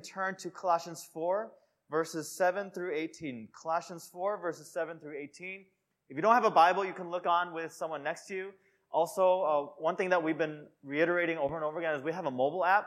turn to Colossians 4, verses 7 through 18. Colossians 4, verses 7 through 18. If you don't have a Bible, you can look on with someone next to you. Also, uh, one thing that we've been reiterating over and over again is we have a mobile app,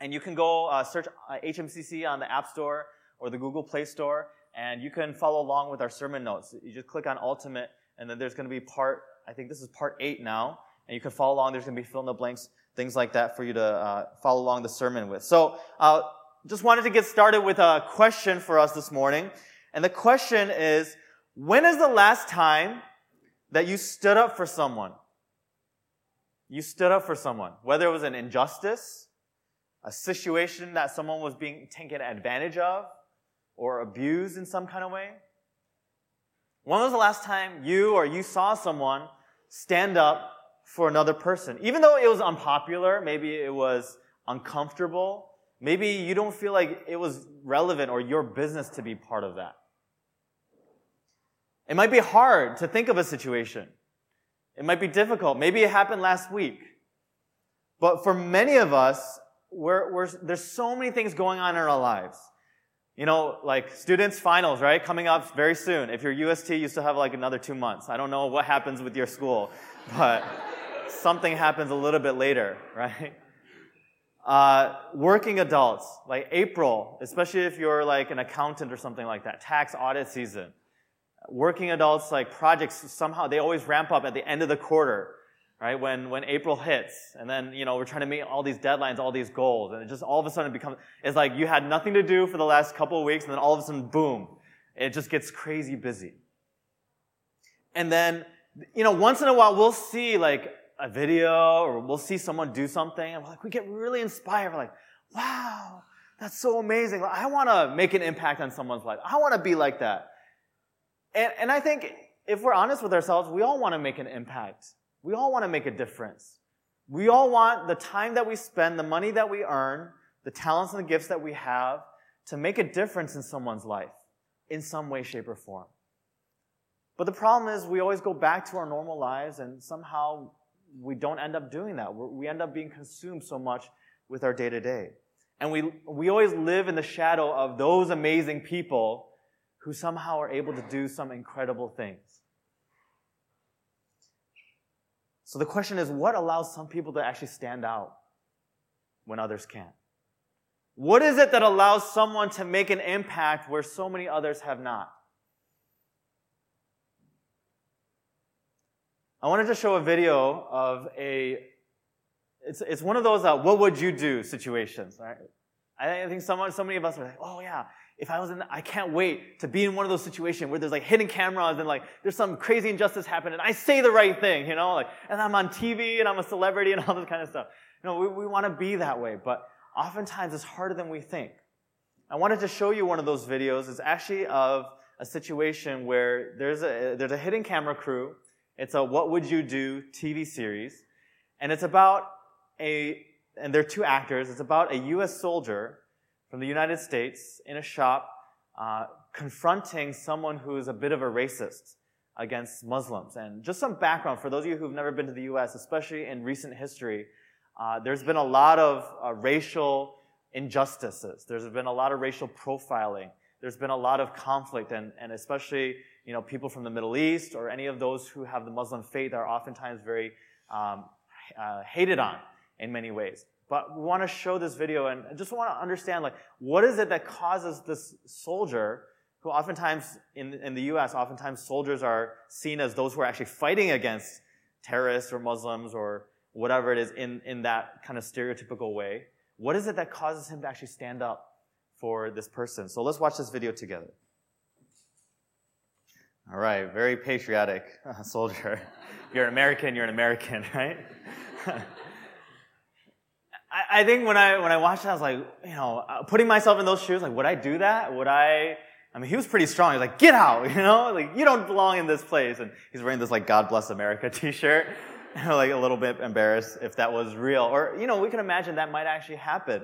and you can go uh, search HMCC uh, on the App Store or the Google Play Store, and you can follow along with our sermon notes. You just click on Ultimate, and then there's going to be part, I think this is part 8 now, and you can follow along. There's going to be fill in the blanks, things like that for you to uh, follow along the sermon with. So, uh, just wanted to get started with a question for us this morning. And the question is, when is the last time that you stood up for someone? You stood up for someone, whether it was an injustice, a situation that someone was being taken advantage of, or abused in some kind of way. When was the last time you or you saw someone stand up for another person? Even though it was unpopular, maybe it was uncomfortable, Maybe you don't feel like it was relevant or your business to be part of that. It might be hard to think of a situation. It might be difficult. Maybe it happened last week. But for many of us, we're, we're, there's so many things going on in our lives. You know, like students' finals, right? Coming up very soon. If you're UST, you still have like another two months. I don't know what happens with your school, but something happens a little bit later, right? Uh, working adults, like April, especially if you're like an accountant or something like that, tax audit season. Working adults, like projects, somehow they always ramp up at the end of the quarter, right? When, when April hits. And then, you know, we're trying to meet all these deadlines, all these goals. And it just all of a sudden becomes, it's like you had nothing to do for the last couple of weeks and then all of a sudden, boom, it just gets crazy busy. And then, you know, once in a while we'll see like a video or we'll see someone do something and we're like, we get really inspired. We're like, wow, that's so amazing. I want to make an impact on someone's life. I want to be like that. And, and I think if we're honest with ourselves, we all want to make an impact. We all want to make a difference. We all want the time that we spend, the money that we earn, the talents and the gifts that we have to make a difference in someone's life in some way, shape, or form. But the problem is we always go back to our normal lives and somehow we don't end up doing that. we end up being consumed so much with our day to day. And we, we always live in the shadow of those amazing people who somehow are able to do some incredible things. So the question is what allows some people to actually stand out when others can't? What is it that allows someone to make an impact where so many others have not? I wanted to show a video of a, it's, it's one of those uh, what would you do situations, right? I think someone, so many of us are like, oh yeah, if I was in, I can't wait to be in one of those situations where there's like hidden cameras and like there's some crazy injustice happening and I say the right thing, you know, like, and I'm on TV and I'm a celebrity and all this kind of stuff. You know, we, we want to be that way, but oftentimes it's harder than we think. I wanted to show you one of those videos. It's actually of a situation where there's a, there's a hidden camera crew it's a What Would You Do TV series. And it's about a, and there are two actors, it's about a U.S. soldier from the United States in a shop uh, confronting someone who is a bit of a racist against Muslims. And just some background for those of you who've never been to the U.S., especially in recent history, uh, there's been a lot of uh, racial injustices. There's been a lot of racial profiling. There's been a lot of conflict, and, and especially you know, people from the Middle East or any of those who have the Muslim faith are oftentimes very um, uh, hated on in many ways. But we want to show this video and just want to understand, like, what is it that causes this soldier, who oftentimes in, in the U.S., oftentimes soldiers are seen as those who are actually fighting against terrorists or Muslims or whatever it is in, in that kind of stereotypical way. What is it that causes him to actually stand up for this person? So let's watch this video together. All right, very patriotic uh, soldier. If you're an American, you're an American, right? I, I, think when I when I watched it, I was like, you know, uh, putting myself in those shoes, like, would I do that? Would I? I mean, he was pretty strong. He was like, get out, you know, like you don't belong in this place. And he's wearing this like God bless America T-shirt. And like a little bit embarrassed if that was real, or you know, we can imagine that might actually happen.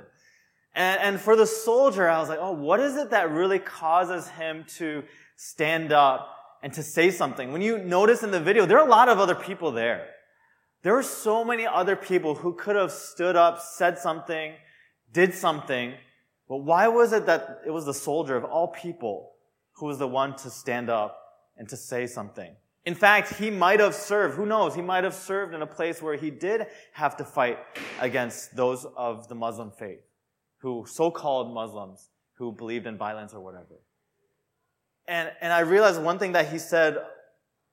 And, and for the soldier, I was like, oh, what is it that really causes him to stand up and to say something. When you notice in the video, there are a lot of other people there. There are so many other people who could have stood up, said something, did something, But why was it that it was the soldier of all people who was the one to stand up and to say something? In fact, he might have served, who knows, he might have served in a place where he did have to fight against those of the Muslim faith, who so-called Muslims who believed in violence or whatever. And, and I realized one thing that he said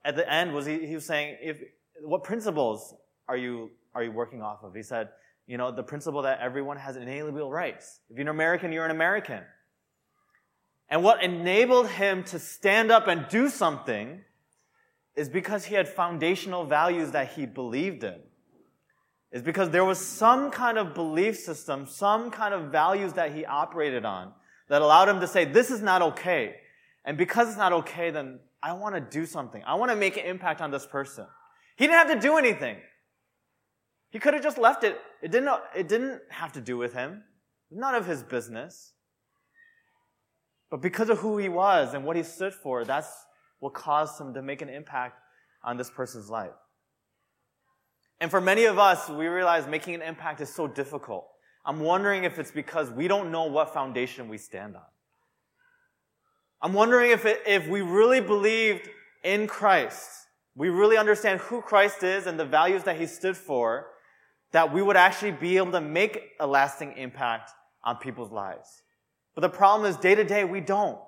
at the end was he, he was saying, if, what principles are you, are you working off of? He said, you know, the principle that everyone has inalienable rights. If you're an American, you're an American. And what enabled him to stand up and do something is because he had foundational values that he believed in. Is because there was some kind of belief system, some kind of values that he operated on that allowed him to say, this is not okay. And because it's not okay, then I want to do something. I want to make an impact on this person. He didn't have to do anything. He could have just left it. It didn't, it didn't have to do with him. None of his business. But because of who he was and what he stood for, that's what caused him to make an impact on this person's life. And for many of us, we realize making an impact is so difficult. I'm wondering if it's because we don't know what foundation we stand on. I'm wondering if, it, if we really believed in Christ, we really understand who Christ is and the values that he stood for, that we would actually be able to make a lasting impact on people's lives. But the problem is day to day, we don't.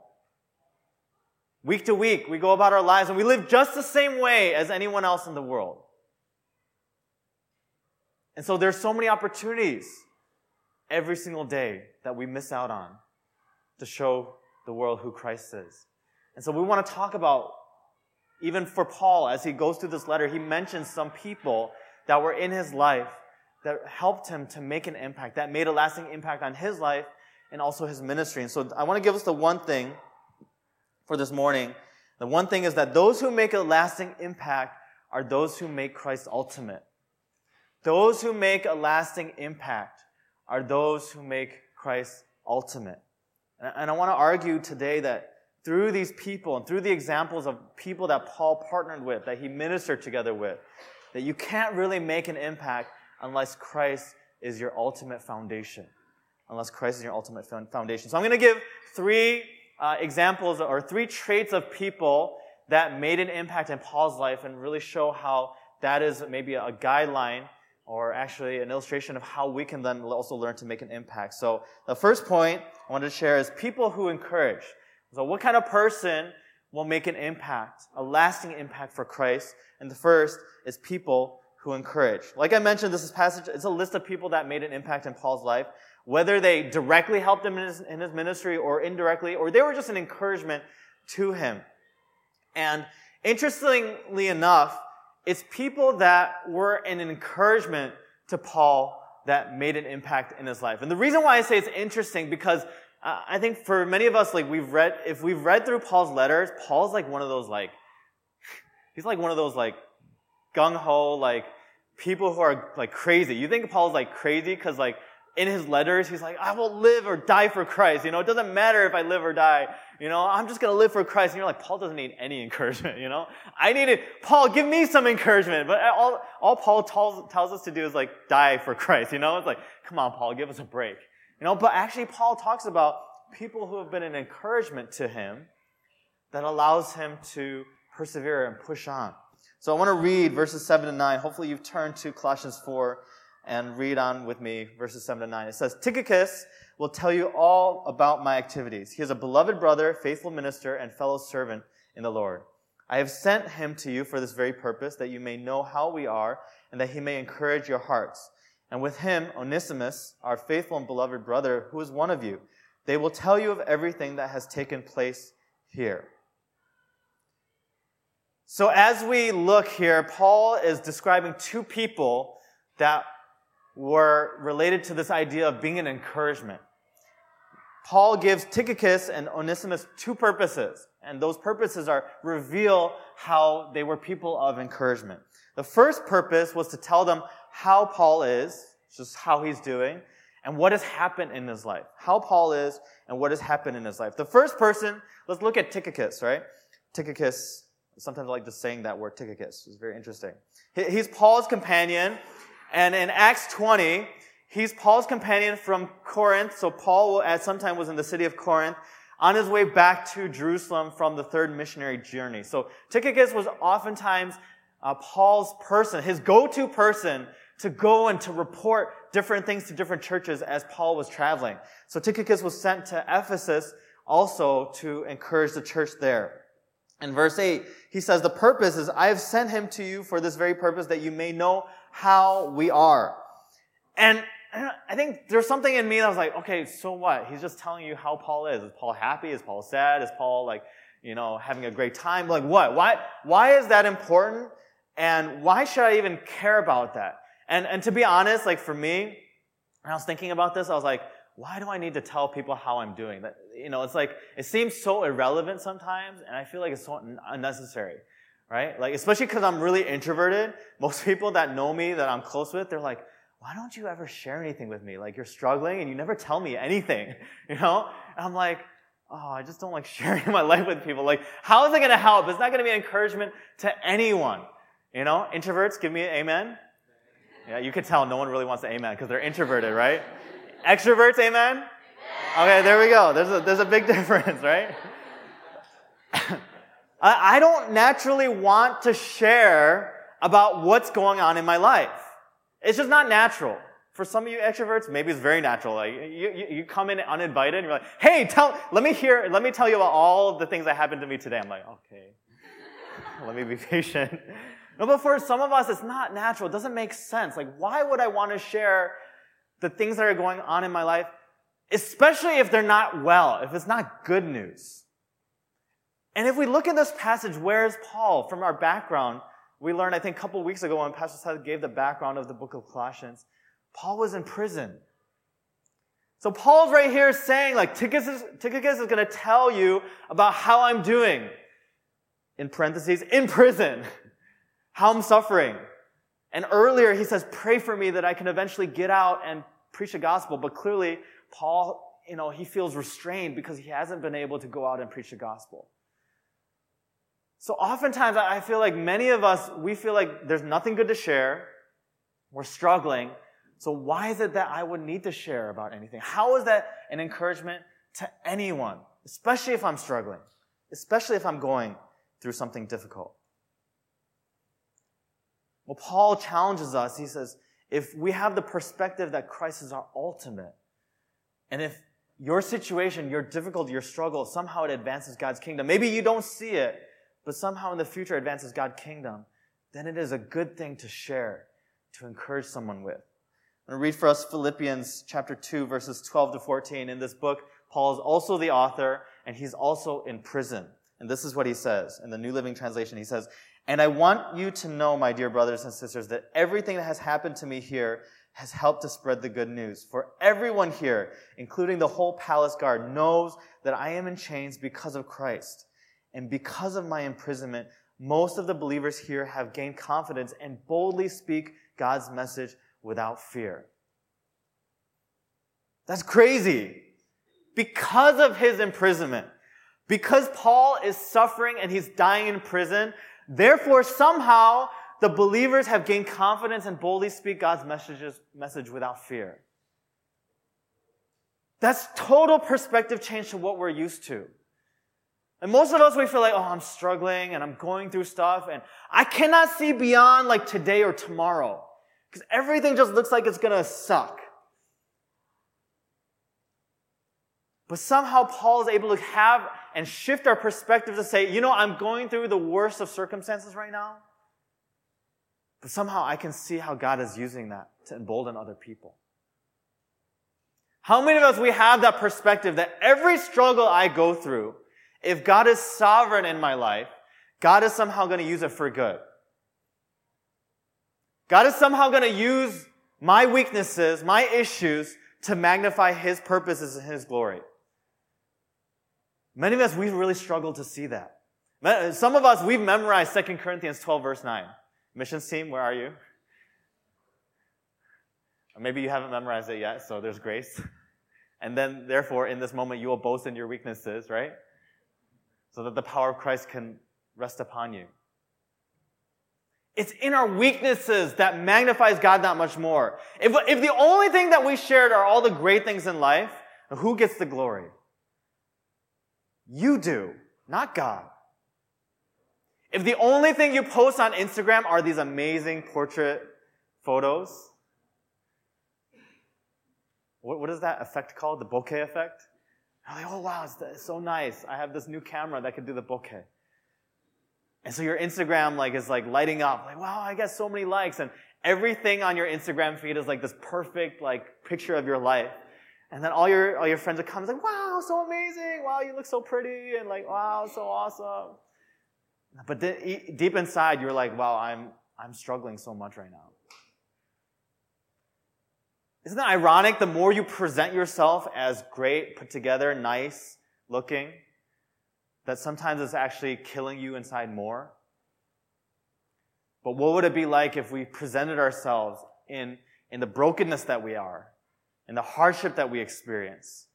Week to week, we go about our lives and we live just the same way as anyone else in the world. And so there's so many opportunities every single day that we miss out on to show the world who Christ is. And so we want to talk about, even for Paul, as he goes through this letter, he mentions some people that were in his life that helped him to make an impact, that made a lasting impact on his life and also his ministry. And so I want to give us the one thing for this morning. The one thing is that those who make a lasting impact are those who make Christ ultimate. Those who make a lasting impact are those who make Christ ultimate. And I want to argue today that through these people and through the examples of people that Paul partnered with, that he ministered together with, that you can't really make an impact unless Christ is your ultimate foundation. Unless Christ is your ultimate foundation. So I'm going to give three uh, examples or three traits of people that made an impact in Paul's life and really show how that is maybe a guideline or actually an illustration of how we can then also learn to make an impact. So the first point I wanted to share is people who encourage. So what kind of person will make an impact, a lasting impact for Christ? And the first is people who encourage. Like I mentioned, this is passage, it's a list of people that made an impact in Paul's life, whether they directly helped him in his, in his ministry or indirectly, or they were just an encouragement to him. And interestingly enough, it's people that were an encouragement to Paul that made an impact in his life. And the reason why I say it's interesting because uh, I think for many of us, like we've read, if we've read through Paul's letters, Paul's like one of those like, he's like one of those like gung ho, like people who are like crazy. You think Paul's like crazy because like in his letters, he's like, I will live or die for Christ. You know, it doesn't matter if I live or die. You know, I'm just going to live for Christ. And you're like, Paul doesn't need any encouragement. You know, I need it. Paul, give me some encouragement. But all, all Paul tells, tells us to do is like die for Christ. You know, it's like, come on, Paul, give us a break. You know, but actually Paul talks about people who have been an encouragement to him that allows him to persevere and push on. So I want to read verses 7 to 9. Hopefully you've turned to Colossians 4 and read on with me verses 7 to 9. It says, Tychicus will tell you all about my activities. He is a beloved brother, faithful minister, and fellow servant in the Lord. I have sent him to you for this very purpose, that you may know how we are, and that he may encourage your hearts. And with him, Onesimus, our faithful and beloved brother, who is one of you, they will tell you of everything that has taken place here. So as we look here, Paul is describing two people that were related to this idea of being an encouragement. Paul gives Tychicus and Onesimus two purposes, and those purposes are reveal how they were people of encouragement. The first purpose was to tell them how Paul is, just how he's doing, and what has happened in his life. How Paul is and what has happened in his life. The first person, let's look at Tychicus, right? Tychicus, sometimes I like just saying that word Tychicus. It's very interesting. He's Paul's companion and in Acts 20, He's Paul's companion from Corinth. So Paul at some time was in the city of Corinth on his way back to Jerusalem from the third missionary journey. So Tychicus was oftentimes uh, Paul's person, his go-to person to go and to report different things to different churches as Paul was traveling. So Tychicus was sent to Ephesus also to encourage the church there. In verse 8, he says, The purpose is, I have sent him to you for this very purpose that you may know how we are. And I think there's something in me that was like, okay, so what? He's just telling you how Paul is. Is Paul happy? Is Paul sad? Is Paul like, you know, having a great time? Like what? Why, why is that important? And why should I even care about that? And, and to be honest, like for me, when I was thinking about this, I was like, why do I need to tell people how I'm doing? That, you know, it's like, it seems so irrelevant sometimes, and I feel like it's so unnecessary, right? Like, especially because I'm really introverted. Most people that know me, that I'm close with, they're like, why don't you ever share anything with me? Like, you're struggling and you never tell me anything, you know? And I'm like, oh, I just don't like sharing my life with people. Like, how is it going to help? It's not going to be an encouragement to anyone. You know, introverts, give me an amen. Yeah, you can tell no one really wants to amen because they're introverted, right? Extroverts, amen? Okay, there we go. There's a, there's a big difference, right? I, I don't naturally want to share about what's going on in my life. It's just not natural. For some of you extroverts, maybe it's very natural. Like you, you, you, come in uninvited and you're like, hey, tell, let me hear, let me tell you about all the things that happened to me today. I'm like, okay, let me be patient. No, but for some of us, it's not natural. It doesn't make sense. Like, why would I want to share the things that are going on in my life, especially if they're not well, if it's not good news? And if we look at this passage, where is Paul from our background? We learned, I think, a couple weeks ago when Pastor Seth gave the background of the book of Colossians. Paul was in prison. So Paul's right here saying, like, Tychicus Tychicus is going to tell you about how I'm doing. In parentheses, in prison. how I'm suffering. And earlier he says, pray for me that I can eventually get out and preach the gospel. But clearly, Paul, you know, he feels restrained because he hasn't been able to go out and preach the gospel. So oftentimes I feel like many of us, we feel like there's nothing good to share. We're struggling. So why is it that I would need to share about anything? How is that an encouragement to anyone? Especially if I'm struggling. Especially if I'm going through something difficult. Well, Paul challenges us. He says, if we have the perspective that Christ is our ultimate, and if your situation, your difficulty, your struggle, somehow it advances God's kingdom, maybe you don't see it, but somehow in the future advances God's kingdom, then it is a good thing to share, to encourage someone with. I'm going to read for us Philippians chapter 2, verses 12 to 14. In this book, Paul is also the author, and he's also in prison. And this is what he says in the New Living Translation. He says, and I want you to know, my dear brothers and sisters, that everything that has happened to me here has helped to spread the good news. For everyone here, including the whole palace guard, knows that I am in chains because of Christ. And because of my imprisonment, most of the believers here have gained confidence and boldly speak God's message without fear. That's crazy. Because of his imprisonment, because Paul is suffering and he's dying in prison, Therefore, somehow, the believers have gained confidence and boldly speak God's messages, message without fear. That's total perspective change to what we're used to. And most of us, we feel like, oh, I'm struggling and I'm going through stuff and I cannot see beyond like today or tomorrow because everything just looks like it's going to suck. But somehow Paul is able to have and shift our perspective to say, you know, I'm going through the worst of circumstances right now. But somehow I can see how God is using that to embolden other people. How many of us we have that perspective that every struggle I go through, if God is sovereign in my life, God is somehow going to use it for good. God is somehow going to use my weaknesses, my issues to magnify His purposes and His glory. Many of us, we really struggle to see that. Some of us, we've memorized 2 Corinthians 12, verse 9. Missions team, where are you? Maybe you haven't memorized it yet, so there's grace. And then, therefore, in this moment, you will boast in your weaknesses, right? So that the power of Christ can rest upon you. It's in our weaknesses that magnifies God that much more. If, if the only thing that we shared are all the great things in life, who gets the glory? You do, not God. If the only thing you post on Instagram are these amazing portrait photos, what, what is that effect called? The bokeh effect? I'm like, oh wow, it's, it's so nice. I have this new camera that can do the bokeh. And so your Instagram like is like lighting up, like, wow, I get so many likes. And everything on your Instagram feed is like this perfect like picture of your life. And then all your all your friends are coming like, wow, so amazing. Wow, you look so pretty and like, wow, so awesome. But deep inside, you're like, wow, I'm I'm struggling so much right now. Isn't that ironic? The more you present yourself as great, put together, nice looking, that sometimes it's actually killing you inside more. But what would it be like if we presented ourselves in, in the brokenness that we are, in the hardship that we experience,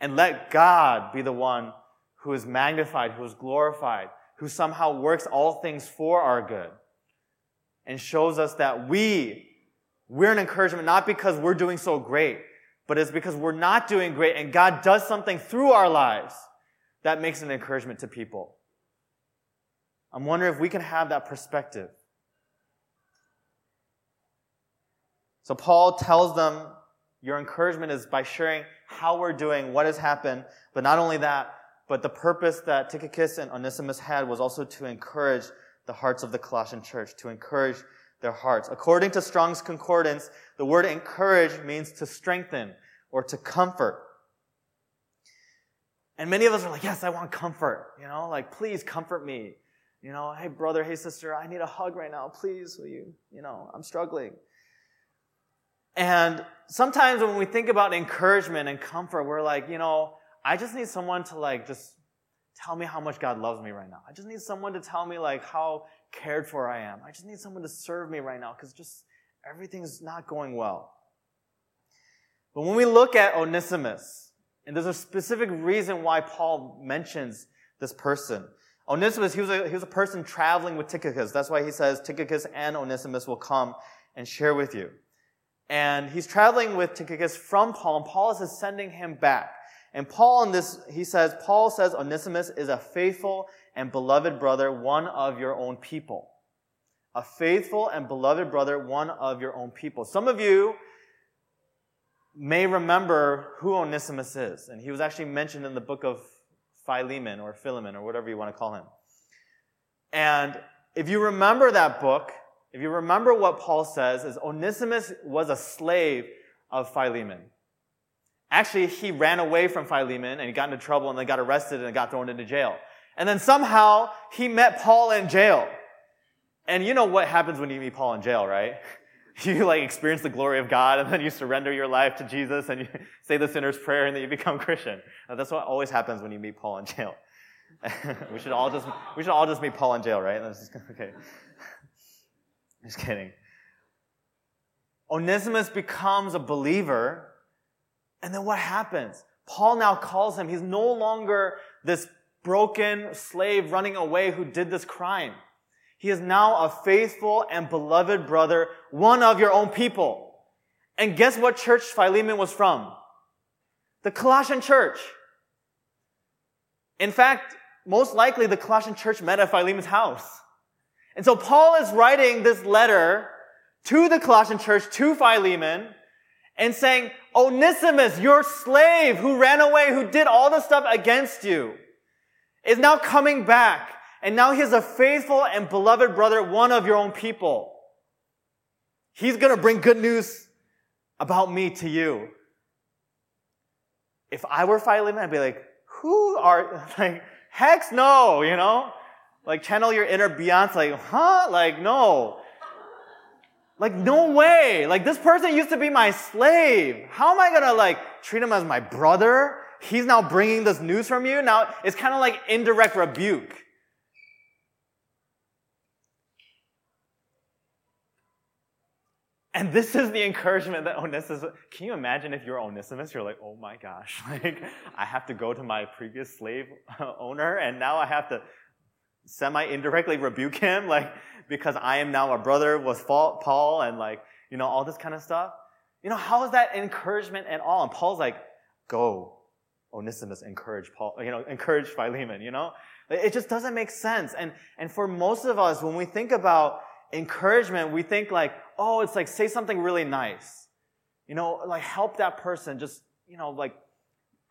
and let God be the one who is magnified, who is glorified, who somehow works all things for our good, and shows us that we, we're an encouragement not because we're doing so great, but it's because we're not doing great and God does something through our lives that makes an encouragement to people. I'm wondering if we can have that perspective. So Paul tells them your encouragement is by sharing how we're doing, what has happened, but not only that, but the purpose that Tychicus and Onesimus had was also to encourage the hearts of the Colossian church, to encourage their hearts. According to Strong's Concordance, the word encourage means to strengthen or to comfort. And many of us are like, yes, I want comfort. You know, like, please comfort me. You know, hey, brother, hey, sister, I need a hug right now. Please, will you? You know, I'm struggling. And sometimes when we think about encouragement and comfort, we're like, you know, I just need someone to like just tell me how much God loves me right now. I just need someone to tell me like how cared for I am. I just need someone to serve me right now because just everything's not going well. But when we look at Onesimus, and there's a specific reason why Paul mentions this person. Onesimus, he was a, he was a person traveling with Tychicus. That's why he says Tychicus and Onesimus will come and share with you. And he's traveling with Tychicus from Paul, and Paul is sending him back. And Paul in this, he says, Paul says Onesimus is a faithful and beloved brother, one of your own people. A faithful and beloved brother, one of your own people. Some of you may remember who Onesimus is. And he was actually mentioned in the book of Philemon or Philemon or whatever you want to call him. And if you remember that book, if you remember what Paul says, is Onesimus was a slave of Philemon. Actually, he ran away from Philemon and he got into trouble and then got arrested and got thrown into jail. And then somehow he met Paul in jail. And you know what happens when you meet Paul in jail, right? you like experience the glory of God and then you surrender your life to Jesus and you say the sinner's prayer and then you become Christian. That's what always happens when you meet Paul in jail. we should all just we should all just meet Paul in jail, right? Just, okay. Just kidding. Onesimus becomes a believer, and then what happens? Paul now calls him. He's no longer this broken slave running away who did this crime. He is now a faithful and beloved brother, one of your own people. And guess what church Philemon was from? The Colossian church. In fact, most likely the Colossian church met at Philemon's house. And so Paul is writing this letter to the Colossian church, to Philemon, and saying, Onesimus, your slave who ran away, who did all the stuff against you, is now coming back and now he is a faithful and beloved brother, one of your own people. He's going to bring good news about me to you. If I were Philemon, I'd be like, who are, like, hex no, you know? Like, channel your inner Beyonce, like, huh? Like, no. Like, no way. Like, this person used to be my slave. How am I gonna, like, treat him as my brother? He's now bringing this news from you. Now, it's kind of like indirect rebuke. And this is the encouragement that Onesimus, can you imagine if you're Onesimus? You're like, oh my gosh, like, I have to go to my previous slave uh, owner and now I have to semi indirectly rebuke him, like, because I am now a brother with Paul and like, you know, all this kind of stuff. You know, how is that encouragement at all? And Paul's like, go, Onesimus, encourage Paul, you know, encourage Philemon, you know? It just doesn't make sense. And, and for most of us, when we think about encouragement, we think like, oh, it's like say something really nice. You know, like help that person, just, you know, like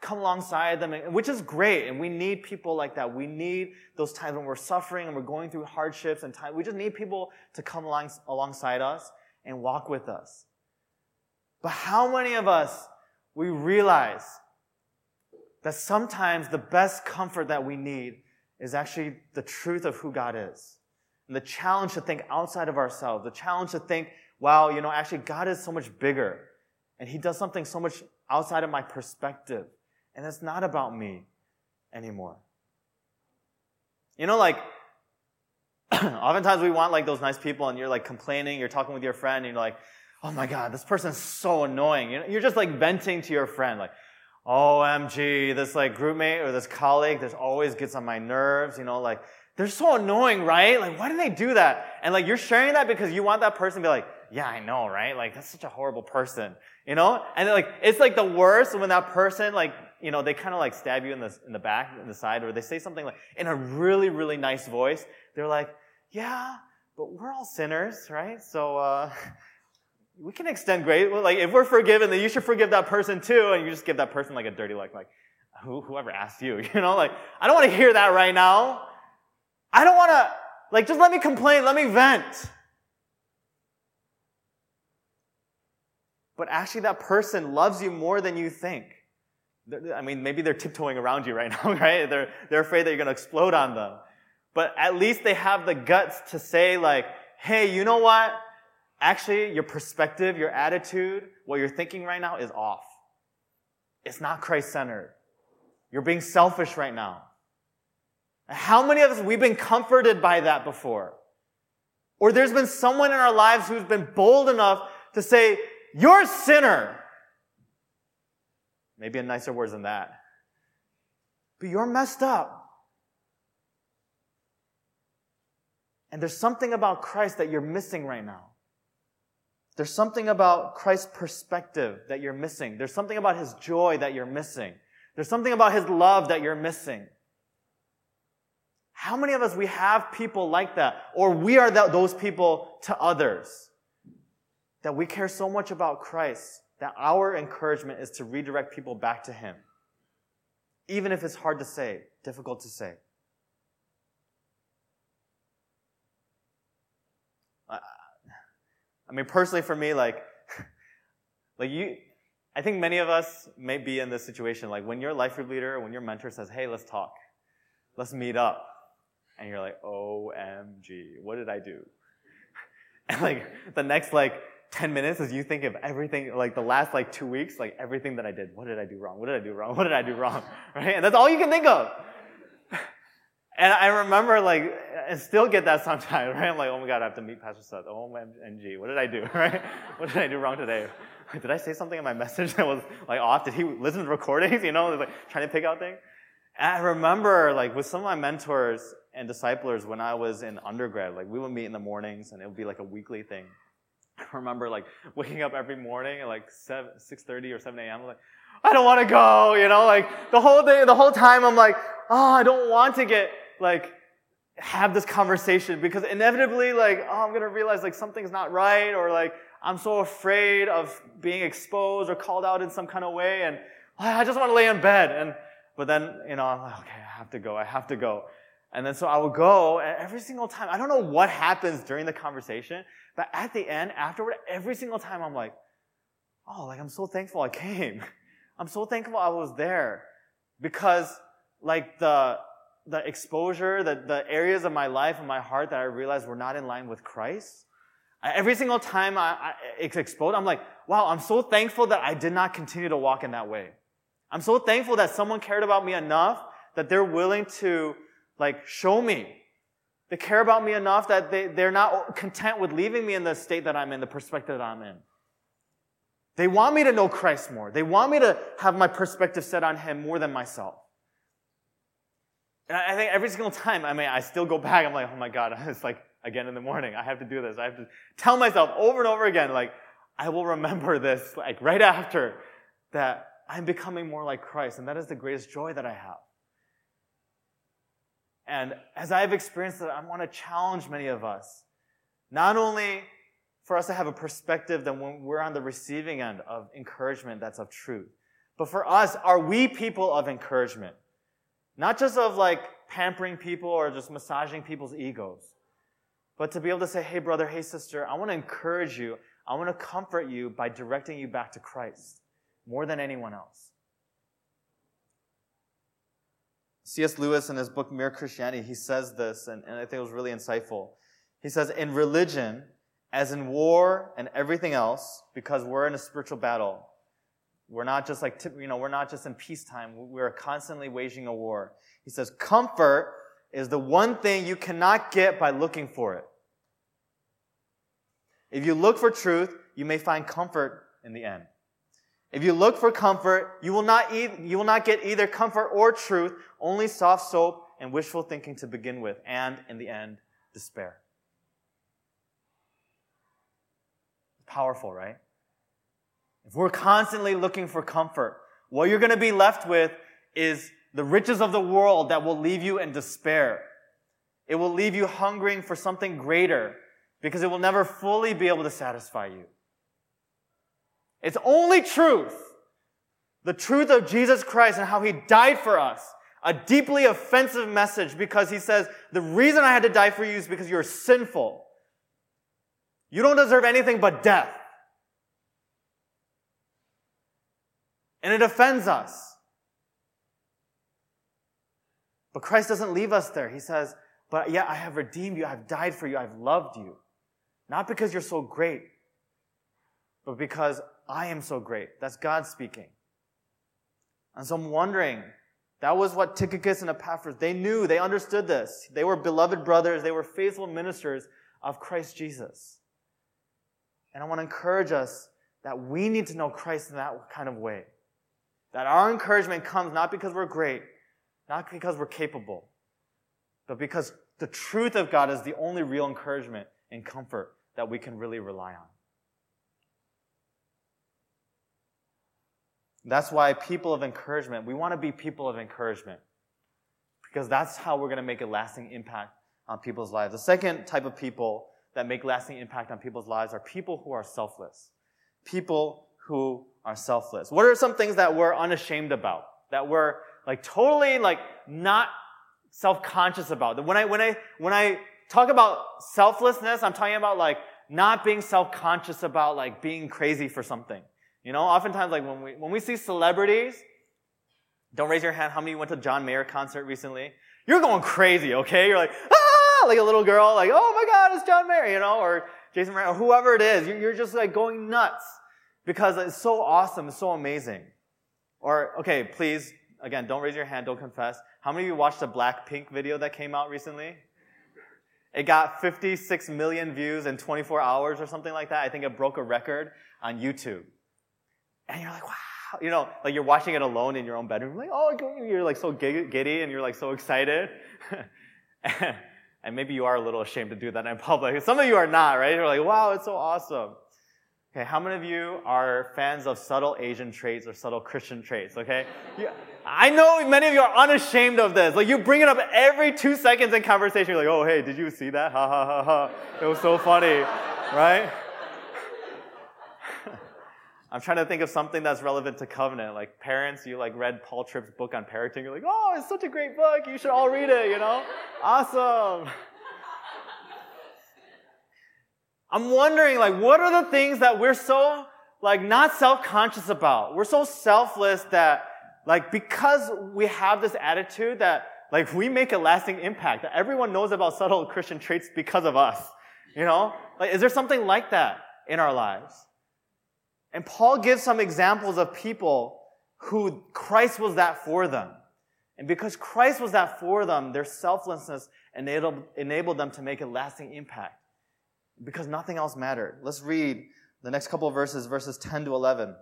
come alongside them, which is great. And we need people like that. We need those times when we're suffering and we're going through hardships and time. We just need people to come along, alongside us and walk with us. But how many of us we realize that sometimes the best comfort that we need is actually the truth of who God is. And the challenge to think outside of ourselves, the challenge to think, wow, you know, actually God is so much bigger and he does something so much outside of my perspective. And it's not about me anymore. You know, like, oftentimes we want like those nice people and you're like complaining, you're talking with your friend and you're like, oh my God, this person's so annoying. You know, you're just like venting to your friend, like, OMG, this like groupmate or this colleague, this always gets on my nerves, you know, like, they're so annoying, right? Like, why do they do that? And like, you're sharing that because you want that person to be like, yeah, I know, right? Like, that's such a horrible person, you know? And like, it's like the worst when that person, like, you know, they kind of like stab you in the, in the back, in the side, or they say something like, in a really, really nice voice. They're like, yeah, but we're all sinners, right? So, uh, we can extend grace. Like, if we're forgiven, then you should forgive that person too, and you just give that person like a dirty look, like, who, whoever asked you, you know? Like, I don't want to hear that right now. I don't want to, like, just let me complain, let me vent. But actually, that person loves you more than you think. I mean, maybe they're tiptoeing around you right now, right? They're, they're afraid that you're going to explode on them. But at least they have the guts to say, like, hey, you know what? Actually, your perspective, your attitude, what you're thinking right now is off. It's not Christ centered. You're being selfish right now. How many of us, we've been comforted by that before? Or there's been someone in our lives who's been bold enough to say, you're a sinner. Maybe a nicer words than that. But you're messed up. And there's something about Christ that you're missing right now. There's something about Christ's perspective that you're missing. There's something about his joy that you're missing. There's something about his love that you're missing. How many of us we have people like that or we are that, those people to others that we care so much about Christ that our encouragement is to redirect people back to him even if it's hard to say, difficult to say. I mean, personally for me, like, like you, I think many of us may be in this situation. Like when your life group leader, when your mentor says, hey, let's talk. Let's meet up. And you're like, OMG, what did I do? And like the next like 10 minutes as you think of everything, like the last like two weeks, like everything that I did. What did I do wrong? What did I do wrong? What did I do wrong? Right? And that's all you can think of. And I remember like, I still get that sometimes, right? I'm like, oh my God, I have to meet Pastor Seth. Oh my NG, what did I do, right? What did I do wrong today? Did I say something in my message that was like off? Did he listen to recordings? You know, like trying to pick out things. And I remember like with some of my mentors and disciplers when I was in undergrad, like we would meet in the mornings and it would be like a weekly thing. I remember like waking up every morning at like 7, 6.30 or 7 a.m. like, I don't want to go, you know, like the whole day, the whole time I'm like, oh, I don't want to get like have this conversation because inevitably like oh i'm gonna realize like something's not right or like i'm so afraid of being exposed or called out in some kind of way and oh, i just want to lay in bed and but then you know i'm like okay i have to go i have to go and then so i will go and every single time i don't know what happens during the conversation but at the end afterward every single time i'm like oh like i'm so thankful i came i'm so thankful i was there because like the the exposure, the, the areas of my life and my heart that I realized were not in line with Christ. Every single time I, I, exposed, I'm like, wow, I'm so thankful that I did not continue to walk in that way. I'm so thankful that someone cared about me enough that they're willing to like show me. They care about me enough that they, they're not content with leaving me in the state that I'm in, the perspective that I'm in. They want me to know Christ more. They want me to have my perspective set on Him more than myself. And I think every single time, I mean, I still go back. I'm like, oh my God, it's like again in the morning. I have to do this. I have to tell myself over and over again, like, I will remember this, like right after that I'm becoming more like Christ. And that is the greatest joy that I have. And as I've experienced it, I want to challenge many of us, not only for us to have a perspective that when we're on the receiving end of encouragement that's of truth, but for us, are we people of encouragement? Not just of like pampering people or just massaging people's egos, but to be able to say, hey, brother, hey, sister, I want to encourage you. I want to comfort you by directing you back to Christ more than anyone else. C.S. Lewis, in his book Mere Christianity, he says this, and, and I think it was really insightful. He says, In religion, as in war and everything else, because we're in a spiritual battle, we're not just like, you know, we're not just in peacetime. We're constantly waging a war. He says, comfort is the one thing you cannot get by looking for it. If you look for truth, you may find comfort in the end. If you look for comfort, you will not, e- you will not get either comfort or truth, only soft soap and wishful thinking to begin with, and in the end, despair. Powerful, right? If we're constantly looking for comfort, what you're going to be left with is the riches of the world that will leave you in despair. It will leave you hungering for something greater because it will never fully be able to satisfy you. It's only truth, the truth of Jesus Christ and how he died for us. A deeply offensive message because he says, the reason I had to die for you is because you're sinful. You don't deserve anything but death. And it offends us. But Christ doesn't leave us there. He says, But yeah, I have redeemed you. I've died for you. I've loved you. Not because you're so great, but because I am so great. That's God speaking. And so I'm wondering, that was what Tychicus and Epaphras, they knew, they understood this. They were beloved brothers, they were faithful ministers of Christ Jesus. And I want to encourage us that we need to know Christ in that kind of way. That our encouragement comes not because we're great, not because we're capable, but because the truth of God is the only real encouragement and comfort that we can really rely on. That's why people of encouragement, we want to be people of encouragement because that's how we're going to make a lasting impact on people's lives. The second type of people that make lasting impact on people's lives are people who are selfless. People who are selfless? What are some things that we're unashamed about? That we're like totally like not self-conscious about? When I, when I, when I talk about selflessness, I'm talking about like not being self-conscious about like being crazy for something. You know, oftentimes like when we, when we see celebrities, don't raise your hand how many went to John Mayer concert recently? You're going crazy, okay? You're like, ah, like a little girl, like, oh my God, it's John Mayer, you know, or Jason Mraz, or whoever it is. You're just like going nuts because it's so awesome, it's so amazing. Or, okay, please, again, don't raise your hand, don't confess. How many of you watched the Blackpink video that came out recently? It got 56 million views in 24 hours or something like that. I think it broke a record on YouTube. And you're like, wow. You know, like you're watching it alone in your own bedroom. Like, oh, you're like so giddy and you're like so excited. and maybe you are a little ashamed to do that in public. Some of you are not, right? You're like, wow, it's so awesome. Okay, how many of you are fans of subtle Asian traits or subtle Christian traits? Okay, you, I know many of you are unashamed of this. Like you bring it up every two seconds in conversation. You're like, oh hey, did you see that? Ha ha ha ha! It was so funny, right? I'm trying to think of something that's relevant to covenant. Like parents, you like read Paul Tripp's book on parenting. You're like, oh, it's such a great book. You should all read it. You know, awesome. I'm wondering, like, what are the things that we're so, like, not self-conscious about? We're so selfless that, like, because we have this attitude that, like, we make a lasting impact, that everyone knows about subtle Christian traits because of us. You know? Like, is there something like that in our lives? And Paul gives some examples of people who Christ was that for them. And because Christ was that for them, their selflessness enabled, enabled them to make a lasting impact because nothing else mattered. Let's read the next couple of verses, verses 10 to 11.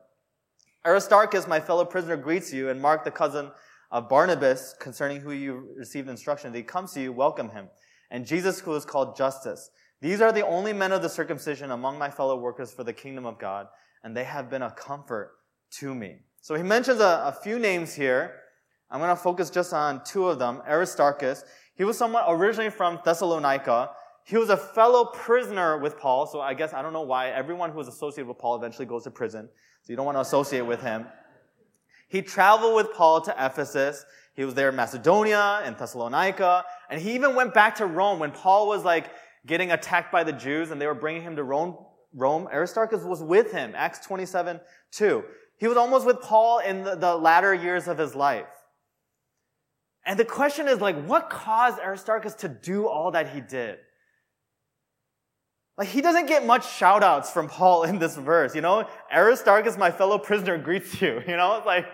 Aristarchus, my fellow prisoner, greets you, and Mark, the cousin of Barnabas concerning who you received instruction. If he comes to you, welcome him. And Jesus, who is called Justus. These are the only men of the circumcision among my fellow workers for the kingdom of God, and they have been a comfort to me. So he mentions a, a few names here. I'm going to focus just on two of them. Aristarchus. He was someone originally from Thessalonica. He was a fellow prisoner with Paul, so I guess I don't know why everyone who was associated with Paul eventually goes to prison. So you don't want to associate with him. He traveled with Paul to Ephesus. He was there in Macedonia and Thessalonica. And he even went back to Rome when Paul was like getting attacked by the Jews and they were bringing him to Rome. Rome. Aristarchus was with him. Acts 27, 2. He was almost with Paul in the, the latter years of his life. And the question is like, what caused Aristarchus to do all that he did? Like, he doesn't get much shout outs from Paul in this verse, you know? Aristarchus, my fellow prisoner, greets you, you know? It's like,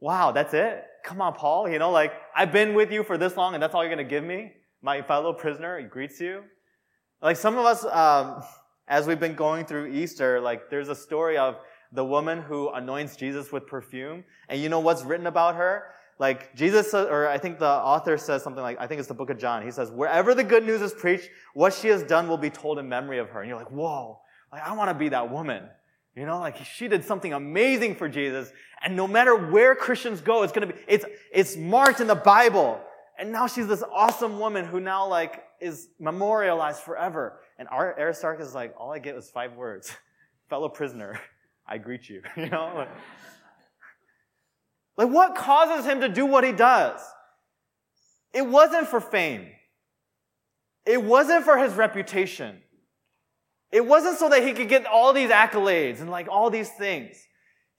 wow, that's it? Come on, Paul, you know, like, I've been with you for this long and that's all you're gonna give me? My fellow prisoner, greets you? Like, some of us, um, as we've been going through Easter, like, there's a story of the woman who anoints Jesus with perfume. And you know what's written about her? Like Jesus, or I think the author says something like, I think it's the book of John. He says, wherever the good news is preached, what she has done will be told in memory of her. And you're like, whoa, like I want to be that woman. You know, like she did something amazing for Jesus. And no matter where Christians go, it's going to be, it's, it's marked in the Bible. And now she's this awesome woman who now like is memorialized forever. And Aristarchus is like, all I get was five words. Fellow prisoner, I greet you. You know? Like, what causes him to do what he does? It wasn't for fame. It wasn't for his reputation. It wasn't so that he could get all these accolades and like all these things.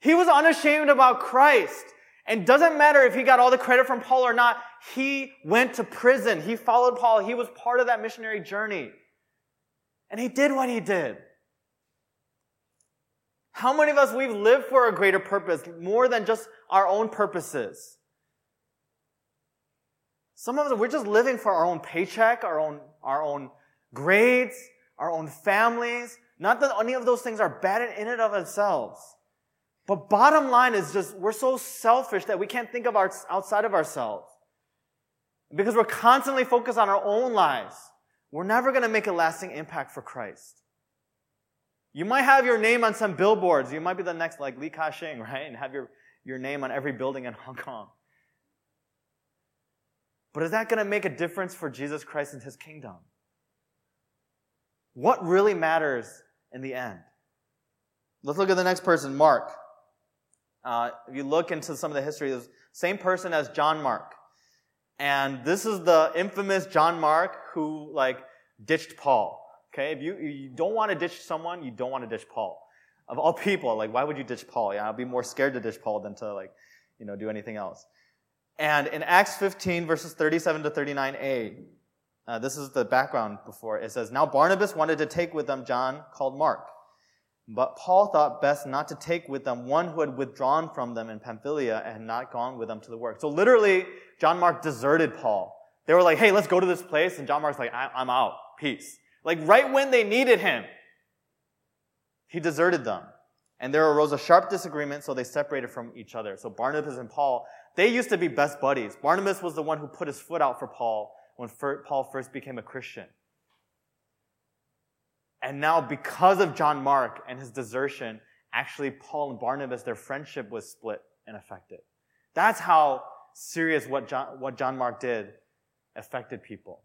He was unashamed about Christ. And doesn't matter if he got all the credit from Paul or not, he went to prison. He followed Paul. He was part of that missionary journey. And he did what he did. How many of us we've lived for a greater purpose more than just our own purposes? Some of us we're just living for our own paycheck, our own our own grades, our own families. Not that any of those things are bad in and of themselves. But bottom line is just we're so selfish that we can't think of our, outside of ourselves. Because we're constantly focused on our own lives. We're never going to make a lasting impact for Christ. You might have your name on some billboards. You might be the next like Li Ka-shing, right? And have your, your name on every building in Hong Kong. But is that going to make a difference for Jesus Christ and his kingdom? What really matters in the end? Let's look at the next person, Mark. Uh, if you look into some of the history, the same person as John Mark. And this is the infamous John Mark who like ditched Paul. Okay, if you, you don't want to ditch someone, you don't want to ditch Paul. Of all people, like, why would you ditch Paul? Yeah, I'd be more scared to ditch Paul than to, like, you know, do anything else. And in Acts 15, verses 37 to 39a, uh, this is the background before. It says, Now Barnabas wanted to take with them John called Mark. But Paul thought best not to take with them one who had withdrawn from them in Pamphylia and had not gone with them to the work. So literally, John Mark deserted Paul. They were like, hey, let's go to this place. And John Mark's like, I'm out. Peace. Like right when they needed him, he deserted them. And there arose a sharp disagreement, so they separated from each other. So Barnabas and Paul, they used to be best buddies. Barnabas was the one who put his foot out for Paul when Paul first became a Christian. And now, because of John Mark and his desertion, actually, Paul and Barnabas, their friendship was split and affected. That's how serious what John, what John Mark did affected people.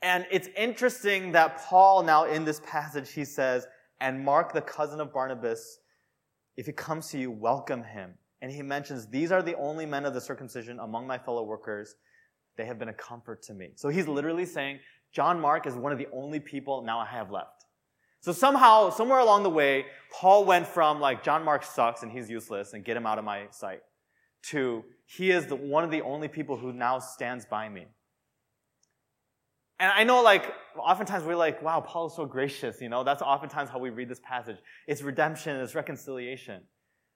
And it's interesting that Paul now in this passage, he says, and Mark, the cousin of Barnabas, if he comes to you, welcome him. And he mentions, these are the only men of the circumcision among my fellow workers. They have been a comfort to me. So he's literally saying, John Mark is one of the only people now I have left. So somehow, somewhere along the way, Paul went from like, John Mark sucks and he's useless and get him out of my sight, to he is the, one of the only people who now stands by me. And I know, like, oftentimes we're like, wow, Paul is so gracious, you know? That's oftentimes how we read this passage. It's redemption, it's reconciliation.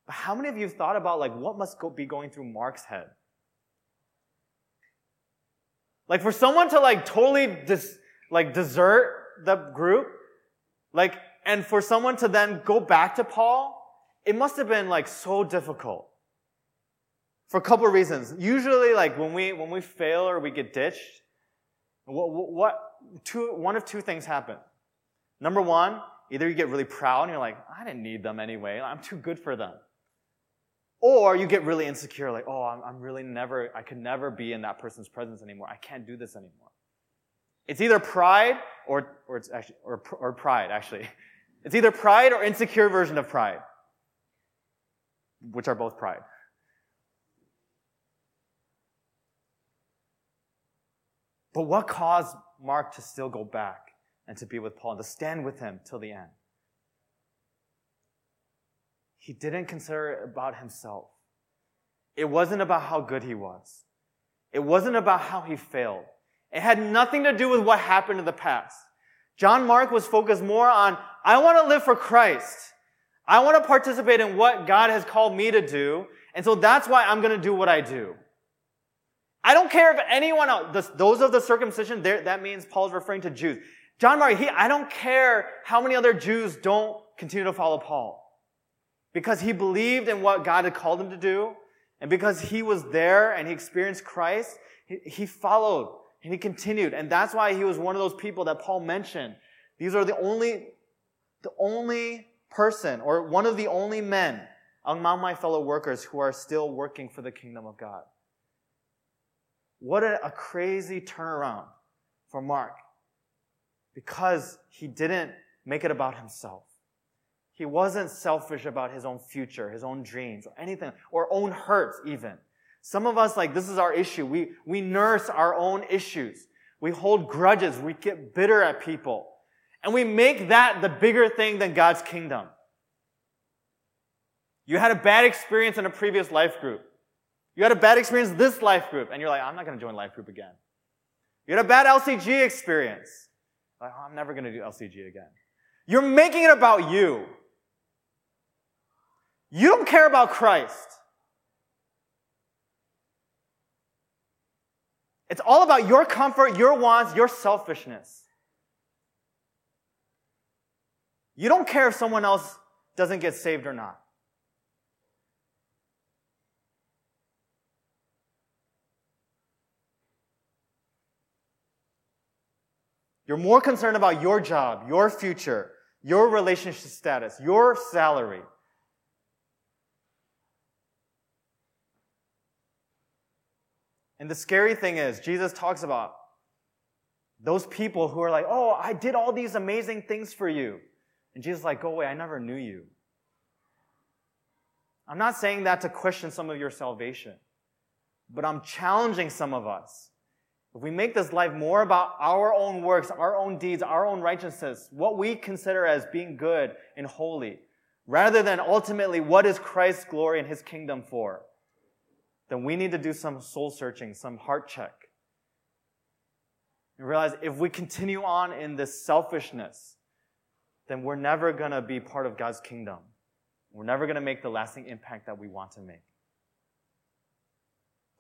But how many of you thought about, like, what must go, be going through Mark's head? Like, for someone to, like, totally, dis, like, desert the group, like, and for someone to then go back to Paul, it must have been, like, so difficult. for a couple of reasons. Usually, like when we when we fail or we get ditched, what, what two one of two things happen. Number one, either you get really proud and you're like, I didn't need them anyway. I'm too good for them. Or you get really insecure, like, oh, I'm, I'm really never, I could never be in that person's presence anymore. I can't do this anymore. It's either pride or, or it's actually, or, or pride, actually. It's either pride or insecure version of pride, which are both pride. But what caused Mark to still go back and to be with Paul and to stand with him till the end? He didn't consider it about himself. It wasn't about how good he was. It wasn't about how he failed. It had nothing to do with what happened in the past. John Mark was focused more on, I want to live for Christ. I want to participate in what God has called me to do. And so that's why I'm going to do what I do. I don't care if anyone else, those of the circumcision, that means Paul's referring to Jews. John Mark, he, I don't care how many other Jews don't continue to follow Paul. Because he believed in what God had called him to do, and because he was there and he experienced Christ, he, he followed and he continued. And that's why he was one of those people that Paul mentioned. These are the only, the only person or one of the only men among my fellow workers who are still working for the kingdom of God. What a, a crazy turnaround for Mark because he didn't make it about himself. He wasn't selfish about his own future, his own dreams, or anything, or own hurts even. Some of us, like, this is our issue. We, we nurse our own issues. We hold grudges. We get bitter at people. And we make that the bigger thing than God's kingdom. You had a bad experience in a previous life group. You had a bad experience this life group, and you're like, I'm not going to join life group again. You had a bad LCG experience. Like, oh, I'm never going to do LCG again. You're making it about you. You don't care about Christ. It's all about your comfort, your wants, your selfishness. You don't care if someone else doesn't get saved or not. You're more concerned about your job, your future, your relationship status, your salary. And the scary thing is, Jesus talks about those people who are like, oh, I did all these amazing things for you. And Jesus is like, go away, I never knew you. I'm not saying that to question some of your salvation, but I'm challenging some of us if we make this life more about our own works, our own deeds, our own righteousness, what we consider as being good and holy, rather than ultimately what is Christ's glory and his kingdom for, then we need to do some soul searching, some heart check. And realize if we continue on in this selfishness, then we're never going to be part of God's kingdom. We're never going to make the lasting impact that we want to make.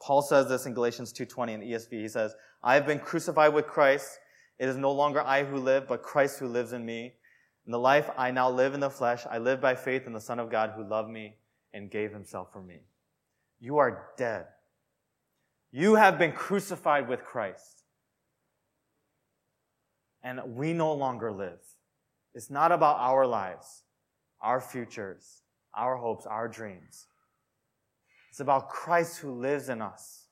Paul says this in Galatians 2:20 in the ESV. He says, "I have been crucified with Christ. It is no longer I who live, but Christ who lives in me. In the life I now live in the flesh, I live by faith in the Son of God who loved me and gave himself for me." You are dead. You have been crucified with Christ. And we no longer live. It's not about our lives, our futures, our hopes, our dreams. It's about Christ who lives in us.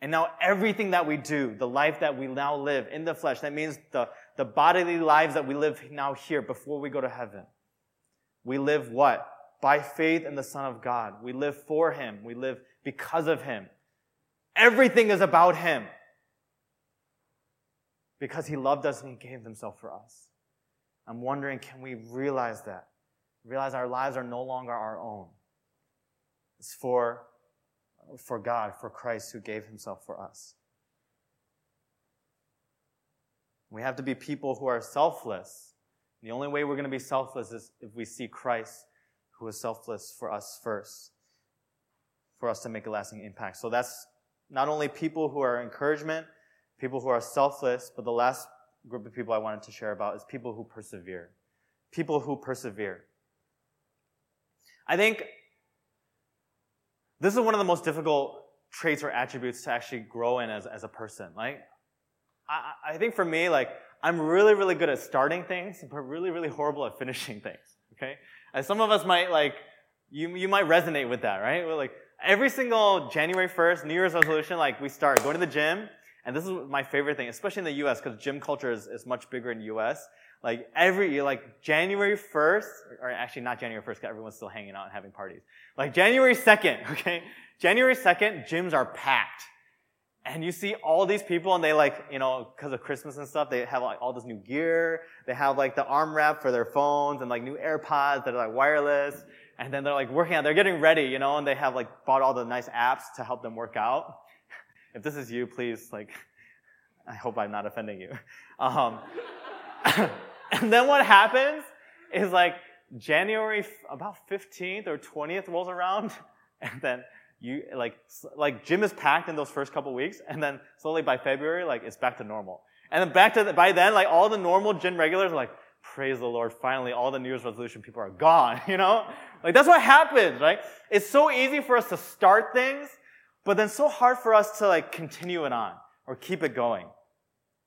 And now everything that we do, the life that we now live in the flesh, that means the, the bodily lives that we live now here before we go to heaven. We live what? By faith in the Son of God. We live for Him. We live because of Him. Everything is about Him. Because He loved us and He gave Himself for us. I'm wondering, can we realize that? Realize our lives are no longer our own. It's for, for God, for Christ who gave himself for us. We have to be people who are selfless. The only way we're going to be selfless is if we see Christ who is selfless for us first, for us to make a lasting impact. So that's not only people who are encouragement, people who are selfless, but the last group of people I wanted to share about is people who persevere. People who persevere. I think this is one of the most difficult traits or attributes to actually grow in as, as a person. Like, I, I think for me, like, I'm really, really good at starting things, but really, really horrible at finishing things. Okay? And some of us might like, you, you might resonate with that, right? We're like, every single January 1st, New Year's resolution, like we start going to the gym, and this is my favorite thing, especially in the US, because gym culture is, is much bigger in the US. Like every, like January 1st, or actually not January 1st, because everyone's still hanging out and having parties. Like January 2nd, okay? January 2nd, gyms are packed. And you see all these people and they like, you know, because of Christmas and stuff, they have like all this new gear. They have like the arm wrap for their phones and like new AirPods that are like wireless. And then they're like working out. They're getting ready, you know, and they have like bought all the nice apps to help them work out. if this is you, please, like, I hope I'm not offending you. Um, and then what happens is like January, about 15th or 20th rolls around, and then you like like gym is packed in those first couple weeks, and then slowly by February, like it's back to normal. And then back to the, by then, like all the normal gym regulars are like, praise the Lord, finally all the New Year's resolution people are gone, you know? Like that's what happens, right? It's so easy for us to start things, but then so hard for us to like continue it on or keep it going.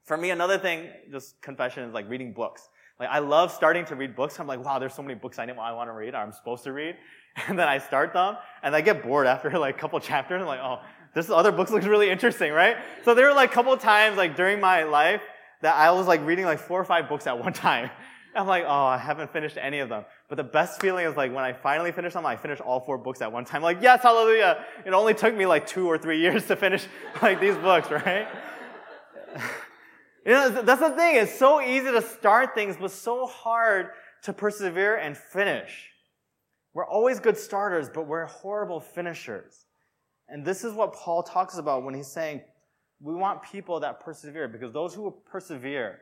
For me, another thing, just confession, is like reading books. Like I love starting to read books. I'm like, wow, there's so many books I I want to read or I'm supposed to read. And then I start them and I get bored after like a couple chapters. I'm like, oh, this other book looks really interesting, right? So there were like a couple times like during my life that I was like reading like four or five books at one time. I'm like, oh, I haven't finished any of them. But the best feeling is like when I finally finish them, I finish all four books at one time. Like, yes, hallelujah. It only took me like two or three years to finish like these books, right? you know, that's the thing. It's so easy to start things, but so hard to persevere and finish. We're always good starters, but we're horrible finishers. And this is what Paul talks about when he's saying we want people that persevere because those who persevere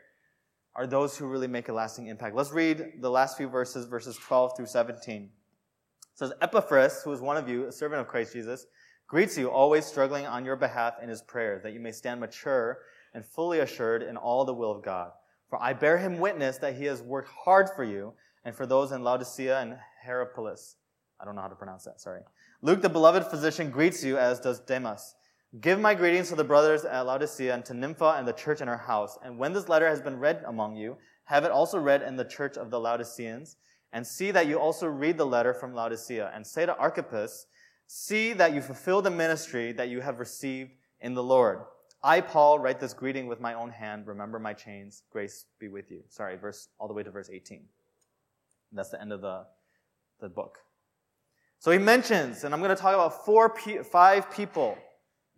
are those who really make a lasting impact. Let's read the last few verses, verses 12 through 17. It says, Epaphras, who is one of you, a servant of Christ Jesus, greets you, always struggling on your behalf in his prayers, that you may stand mature and fully assured in all the will of God. For I bear him witness that he has worked hard for you and for those in Laodicea and Hierapolis. I don't know how to pronounce that, sorry. Luke, the beloved physician, greets you, as does Demas. Give my greetings to the brothers at Laodicea and to Nympha and the church in her house. And when this letter has been read among you, have it also read in the church of the Laodiceans. And see that you also read the letter from Laodicea. And say to Archippus, see that you fulfill the ministry that you have received in the Lord. I, Paul, write this greeting with my own hand. Remember my chains. Grace be with you. Sorry, verse, all the way to verse 18. That's the end of the, the book. So he mentions, and I'm going to talk about four, five people.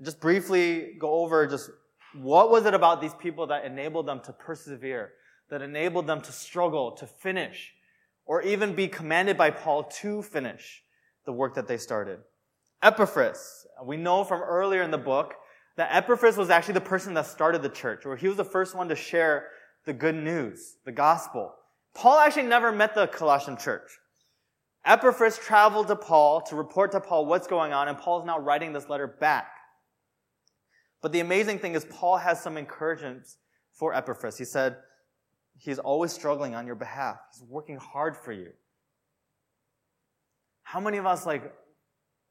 Just briefly go over just what was it about these people that enabled them to persevere, that enabled them to struggle, to finish, or even be commanded by Paul to finish the work that they started. Epaphras, we know from earlier in the book that Epaphras was actually the person that started the church, or he was the first one to share the good news, the gospel. Paul actually never met the Colossian church. Epaphras traveled to Paul to report to Paul what's going on, and Paul is now writing this letter back. But the amazing thing is, Paul has some encouragement for Epaphras. He said, He's always struggling on your behalf, he's working hard for you. How many of us, like,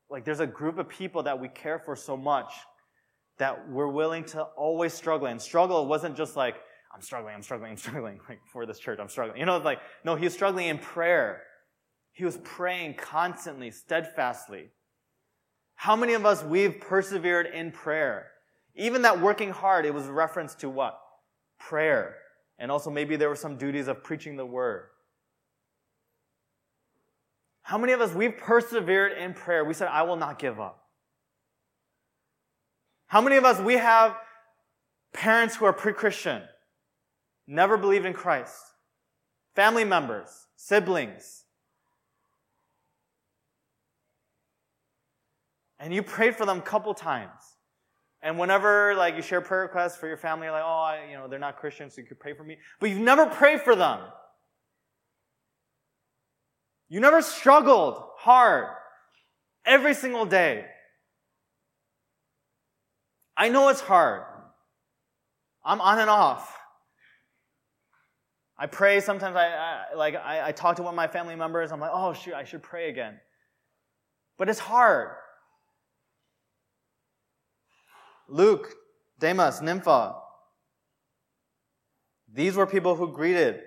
like there's a group of people that we care for so much that we're willing to always struggle? And struggle wasn't just like, I'm struggling, I'm struggling, I'm struggling, like for this church, I'm struggling. You know, like, no, he's struggling in prayer. He was praying constantly, steadfastly. How many of us we've persevered in prayer? Even that working hard, it was a reference to what? Prayer. And also maybe there were some duties of preaching the word. How many of us we've persevered in prayer? We said, I will not give up. How many of us we have parents who are pre-Christian? never believed in Christ, family members, siblings, and you prayed for them a couple times. And whenever like you share prayer requests for your family, like, oh, I, you know, they're not Christians, so you could pray for me. But you've never prayed for them. You never struggled hard every single day. I know it's hard. I'm on and off. I pray sometimes. I, I like I, I, talk to one of my family members. I'm like, oh shoot, I should pray again. But it's hard. Luke, Demas, Nympha. These were people who greeted.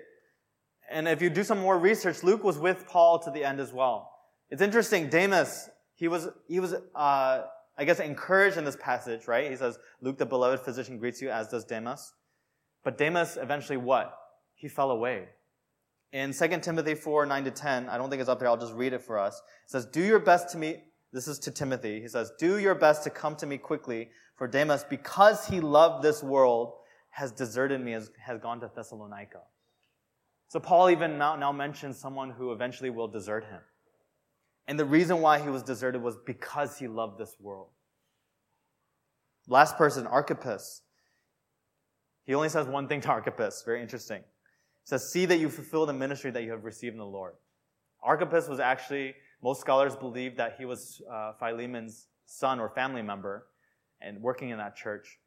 And if you do some more research, Luke was with Paul to the end as well. It's interesting. Demas, he was, he was, uh, I guess, encouraged in this passage, right? He says, Luke, the beloved physician, greets you, as does Demas. But Demas eventually what? He fell away. In 2 Timothy 4, 9 to 10, I don't think it's up there, I'll just read it for us. It says, Do your best to meet, this is to Timothy. He says, Do your best to come to me quickly, for Demas, because he loved this world, has deserted me, has, has gone to Thessalonica. So Paul even now, now mentions someone who eventually will desert him. And the reason why he was deserted was because he loved this world. Last person, Archippus. He only says one thing to Archippus. Very interesting. He says, See that you fulfill the ministry that you have received in the Lord. Archippus was actually, most scholars believe that he was uh, Philemon's son or family member and working in that church.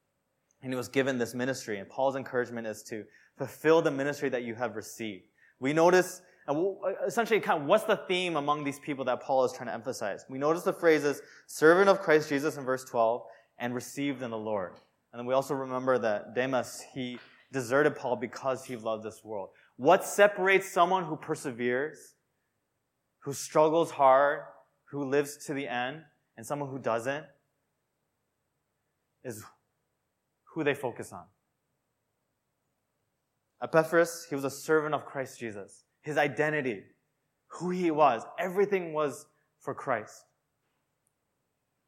And he was given this ministry. And Paul's encouragement is to fulfill the ministry that you have received. We notice uh, and uh, essentially kind of what's the theme among these people that Paul is trying to emphasize? We notice the phrases servant of Christ Jesus in verse 12 and received in the Lord. And then we also remember that Demas, he deserted Paul because he loved this world. What separates someone who perseveres, who struggles hard, who lives to the end, and someone who doesn't is who they focus on. Epaphras, he was a servant of Christ Jesus his identity, who he was. Everything was for Christ.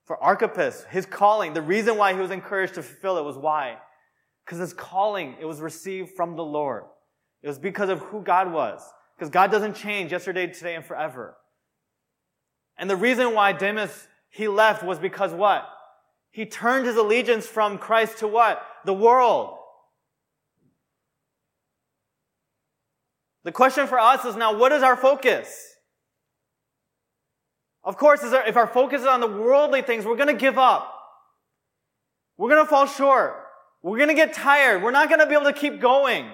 For Archippus, his calling, the reason why he was encouraged to fulfill it was why? Because his calling, it was received from the Lord. It was because of who God was. Because God doesn't change yesterday, today, and forever. And the reason why Demas, he left was because what? He turned his allegiance from Christ to what? The world. The question for us is now, what is our focus? Of course, if our focus is on the worldly things, we're going to give up. We're going to fall short. We're going to get tired. We're not going to be able to keep going.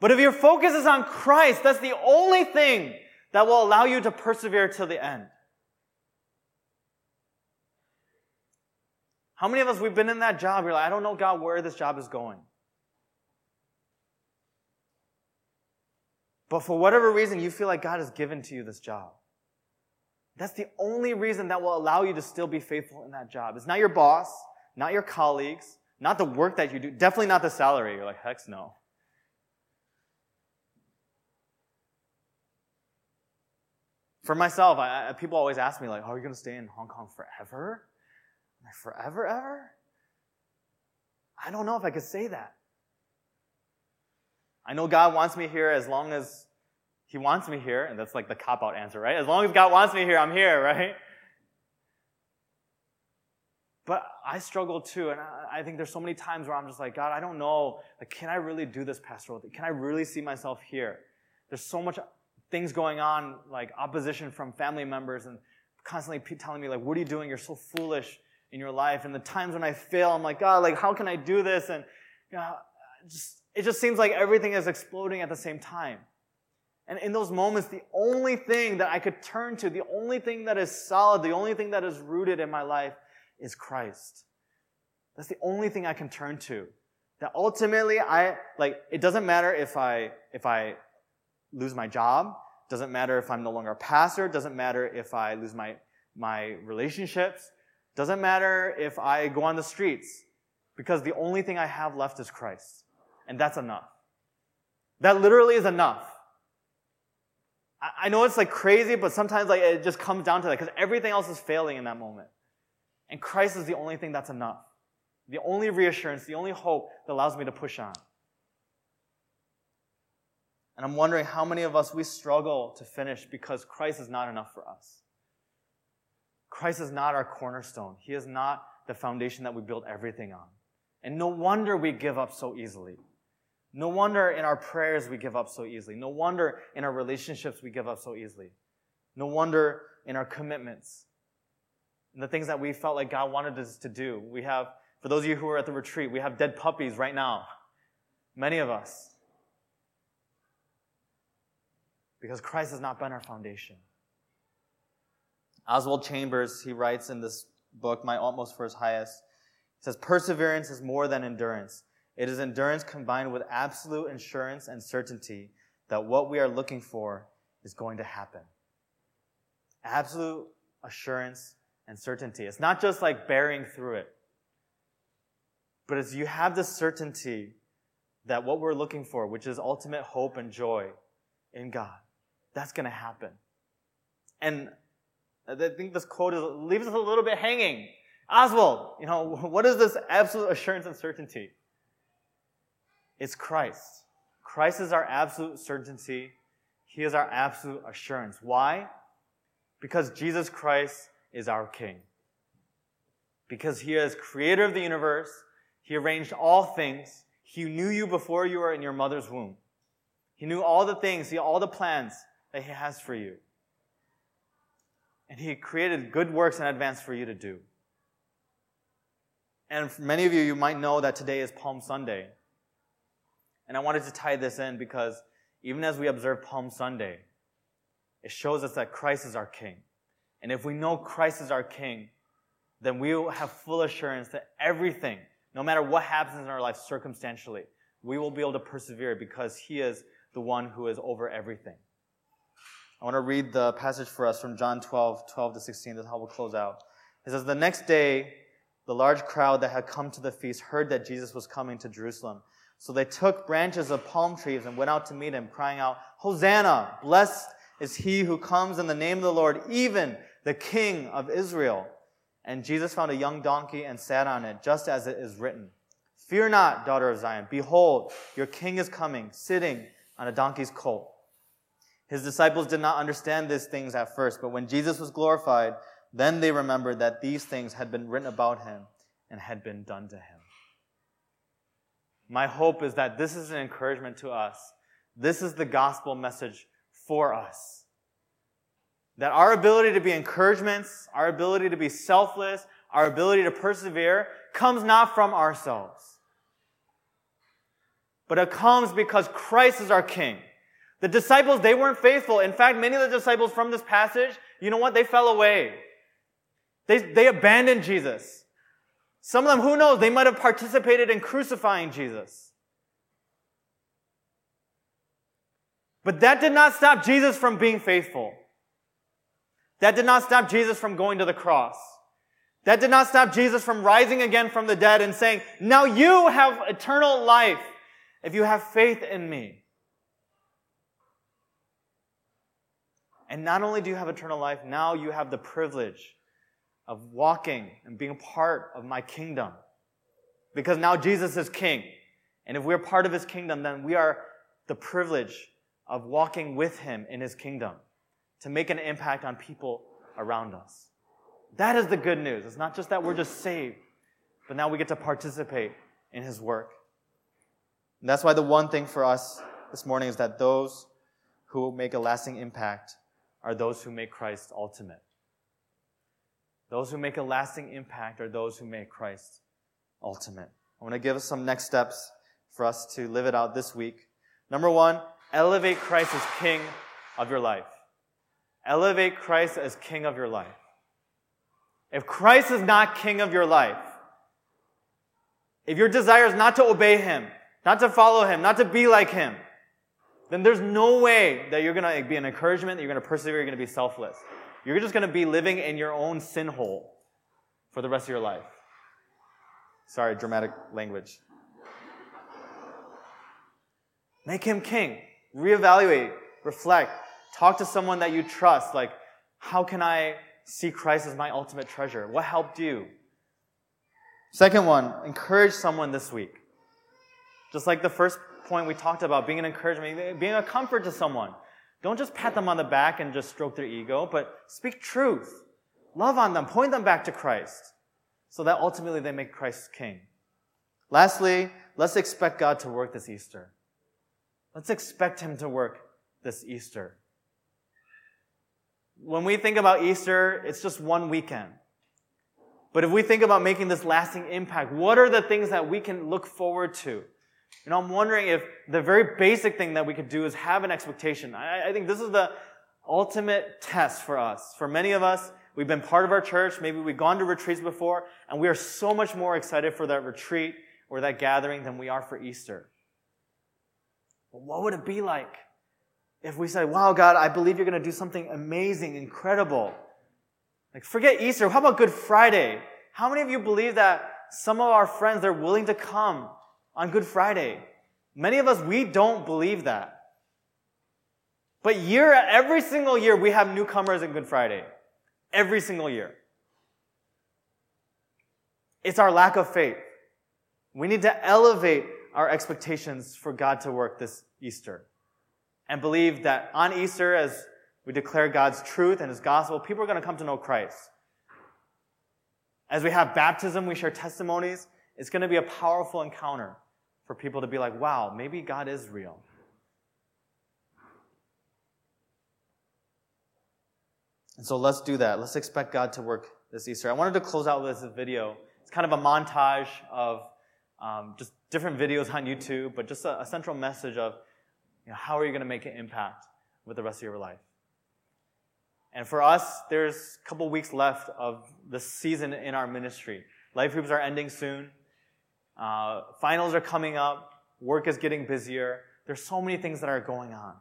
But if your focus is on Christ, that's the only thing that will allow you to persevere till the end. How many of us, we've been in that job, you're like, I don't know, God, where this job is going. But for whatever reason, you feel like God has given to you this job. That's the only reason that will allow you to still be faithful in that job. It's not your boss, not your colleagues, not the work that you do, definitely not the salary. You're like, heck no. For myself, I, people always ask me, like, oh, are you going to stay in Hong Kong forever? Forever, ever? I don't know if I could say that. I know God wants me here as long as He wants me here, and that's like the cop out answer, right? As long as God wants me here, I'm here, right? But I struggle too, and I think there's so many times where I'm just like, God, I don't know. Like, can I really do this pastoral? thing? Can I really see myself here? There's so much things going on, like opposition from family members, and constantly telling me, like, what are you doing? You're so foolish in your life. And the times when I fail, I'm like, God, like, how can I do this? And you know, just it just seems like everything is exploding at the same time. And in those moments, the only thing that I could turn to, the only thing that is solid, the only thing that is rooted in my life is Christ. That's the only thing I can turn to. That ultimately I, like, it doesn't matter if I, if I lose my job, doesn't matter if I'm no longer a pastor, doesn't matter if I lose my, my relationships, doesn't matter if I go on the streets, because the only thing I have left is Christ and that's enough. That literally is enough. I know it's like crazy, but sometimes like it just comes down to that because everything else is failing in that moment. And Christ is the only thing that's enough. The only reassurance, the only hope that allows me to push on. And I'm wondering how many of us we struggle to finish because Christ is not enough for us. Christ is not our cornerstone. He is not the foundation that we build everything on. And no wonder we give up so easily. No wonder in our prayers we give up so easily. No wonder in our relationships we give up so easily. No wonder in our commitments and the things that we felt like God wanted us to do. We have, for those of you who are at the retreat, we have dead puppies right now. Many of us. Because Christ has not been our foundation. Oswald Chambers, he writes in this book, My Utmost for His Highest. It says, Perseverance is more than endurance. It is endurance combined with absolute assurance and certainty that what we are looking for is going to happen. Absolute assurance and certainty. It's not just like bearing through it, but as you have the certainty that what we're looking for, which is ultimate hope and joy in God, that's going to happen. And I think this quote is, leaves us a little bit hanging. Oswald, you know, what is this absolute assurance and certainty? It's Christ. Christ is our absolute certainty. He is our absolute assurance. Why? Because Jesus Christ is our King. Because He is creator of the universe. He arranged all things. He knew you before you were in your mother's womb. He knew all the things, all the plans that He has for you. And He created good works in advance for you to do. And many of you, you might know that today is Palm Sunday. And I wanted to tie this in because even as we observe Palm Sunday, it shows us that Christ is our King. And if we know Christ is our King, then we will have full assurance that everything, no matter what happens in our life circumstantially, we will be able to persevere because He is the one who is over everything. I want to read the passage for us from John 12, 12 to 16. This is how we'll close out. It says, The next day, the large crowd that had come to the feast heard that Jesus was coming to Jerusalem. So they took branches of palm trees and went out to meet him, crying out, Hosanna! Blessed is he who comes in the name of the Lord, even the King of Israel. And Jesus found a young donkey and sat on it, just as it is written. Fear not, daughter of Zion. Behold, your king is coming, sitting on a donkey's colt. His disciples did not understand these things at first, but when Jesus was glorified, then they remembered that these things had been written about him and had been done to him. My hope is that this is an encouragement to us. This is the gospel message for us. That our ability to be encouragements, our ability to be selfless, our ability to persevere comes not from ourselves. But it comes because Christ is our King. The disciples, they weren't faithful. In fact, many of the disciples from this passage, you know what? They fell away. They, they abandoned Jesus. Some of them, who knows, they might have participated in crucifying Jesus. But that did not stop Jesus from being faithful. That did not stop Jesus from going to the cross. That did not stop Jesus from rising again from the dead and saying, now you have eternal life if you have faith in me. And not only do you have eternal life, now you have the privilege of walking and being a part of my kingdom. Because now Jesus is king. And if we're part of his kingdom, then we are the privilege of walking with him in his kingdom to make an impact on people around us. That is the good news. It's not just that we're just saved, but now we get to participate in his work. And that's why the one thing for us this morning is that those who make a lasting impact are those who make Christ ultimate. Those who make a lasting impact are those who make Christ ultimate. I want to give us some next steps for us to live it out this week. Number one, elevate Christ as King of your life. Elevate Christ as King of your life. If Christ is not King of your life, if your desire is not to obey Him, not to follow Him, not to be like Him, then there's no way that you're going to be an encouragement, that you're going to persevere, you're going to be selfless. You're just going to be living in your own sin hole for the rest of your life. Sorry, dramatic language. Make him king. Reevaluate, reflect, talk to someone that you trust. Like, how can I see Christ as my ultimate treasure? What helped you? Second one, encourage someone this week. Just like the first point we talked about, being an encouragement, being a comfort to someone. Don't just pat them on the back and just stroke their ego, but speak truth. Love on them. Point them back to Christ so that ultimately they make Christ king. Lastly, let's expect God to work this Easter. Let's expect Him to work this Easter. When we think about Easter, it's just one weekend. But if we think about making this lasting impact, what are the things that we can look forward to? You know, I'm wondering if the very basic thing that we could do is have an expectation. I, I think this is the ultimate test for us. For many of us, We've been part of our church. Maybe we've gone to retreats before, and we are so much more excited for that retreat or that gathering than we are for Easter. But what would it be like if we said, Wow, God, I believe you're going to do something amazing, incredible? Like, forget Easter. How about Good Friday? How many of you believe that some of our friends are willing to come on Good Friday? Many of us, we don't believe that. But year, every single year, we have newcomers in Good Friday. Every single year. It's our lack of faith. We need to elevate our expectations for God to work this Easter and believe that on Easter, as we declare God's truth and His gospel, people are going to come to know Christ. As we have baptism, we share testimonies. It's going to be a powerful encounter for people to be like, wow, maybe God is real. And so let's do that. Let's expect God to work this Easter. I wanted to close out with this video. It's kind of a montage of um, just different videos on YouTube, but just a, a central message of you know, how are you going to make an impact with the rest of your life. And for us, there's a couple weeks left of the season in our ministry. Life groups are ending soon. Uh, finals are coming up. Work is getting busier. There's so many things that are going on.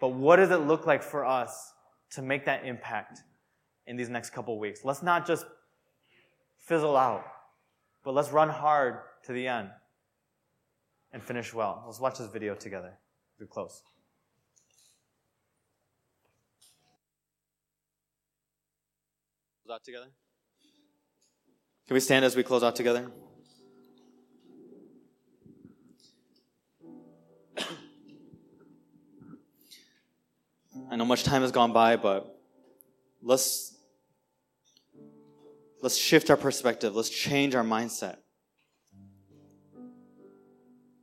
But what does it look like for us to make that impact in these next couple weeks? Let's not just fizzle out, but let's run hard to the end and finish well. Let's watch this video together. we close. Close out together. Can we stand as we close out together? I know much time has gone by, but let's let's shift our perspective. Let's change our mindset.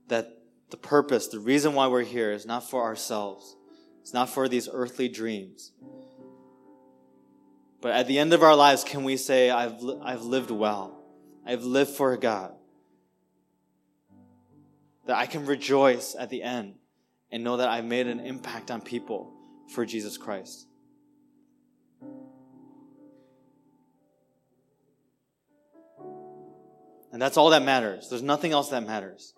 That the purpose, the reason why we're here is not for ourselves. It's not for these earthly dreams. But at the end of our lives, can we say, I've, I've lived well. I've lived for God. That I can rejoice at the end and know that I've made an impact on people for Jesus Christ. And that's all that matters. There's nothing else that matters.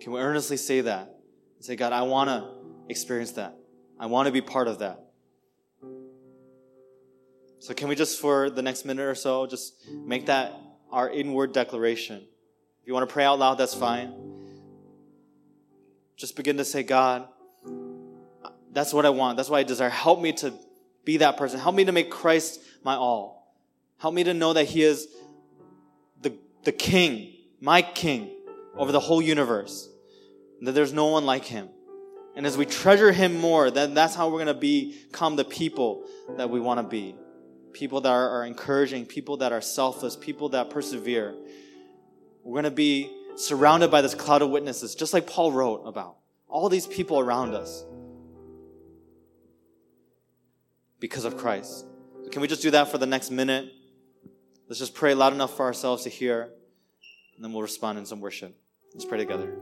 Can we earnestly say that? And say, God, I want to experience that. I want to be part of that. So, can we just, for the next minute or so, just make that our inward declaration? If you want to pray out loud, that's fine. Just begin to say, God, that's what I want. That's what I desire. Help me to be that person. Help me to make Christ my all. Help me to know that He is the, the King, my King over the whole universe. That there's no one like Him. And as we treasure Him more, then that's how we're going to become the people that we want to be. People that are, are encouraging, people that are selfless, people that persevere. We're going to be surrounded by this cloud of witnesses, just like Paul wrote about. All these people around us. Because of Christ. Can we just do that for the next minute? Let's just pray loud enough for ourselves to hear, and then we'll respond in some worship. Let's pray together.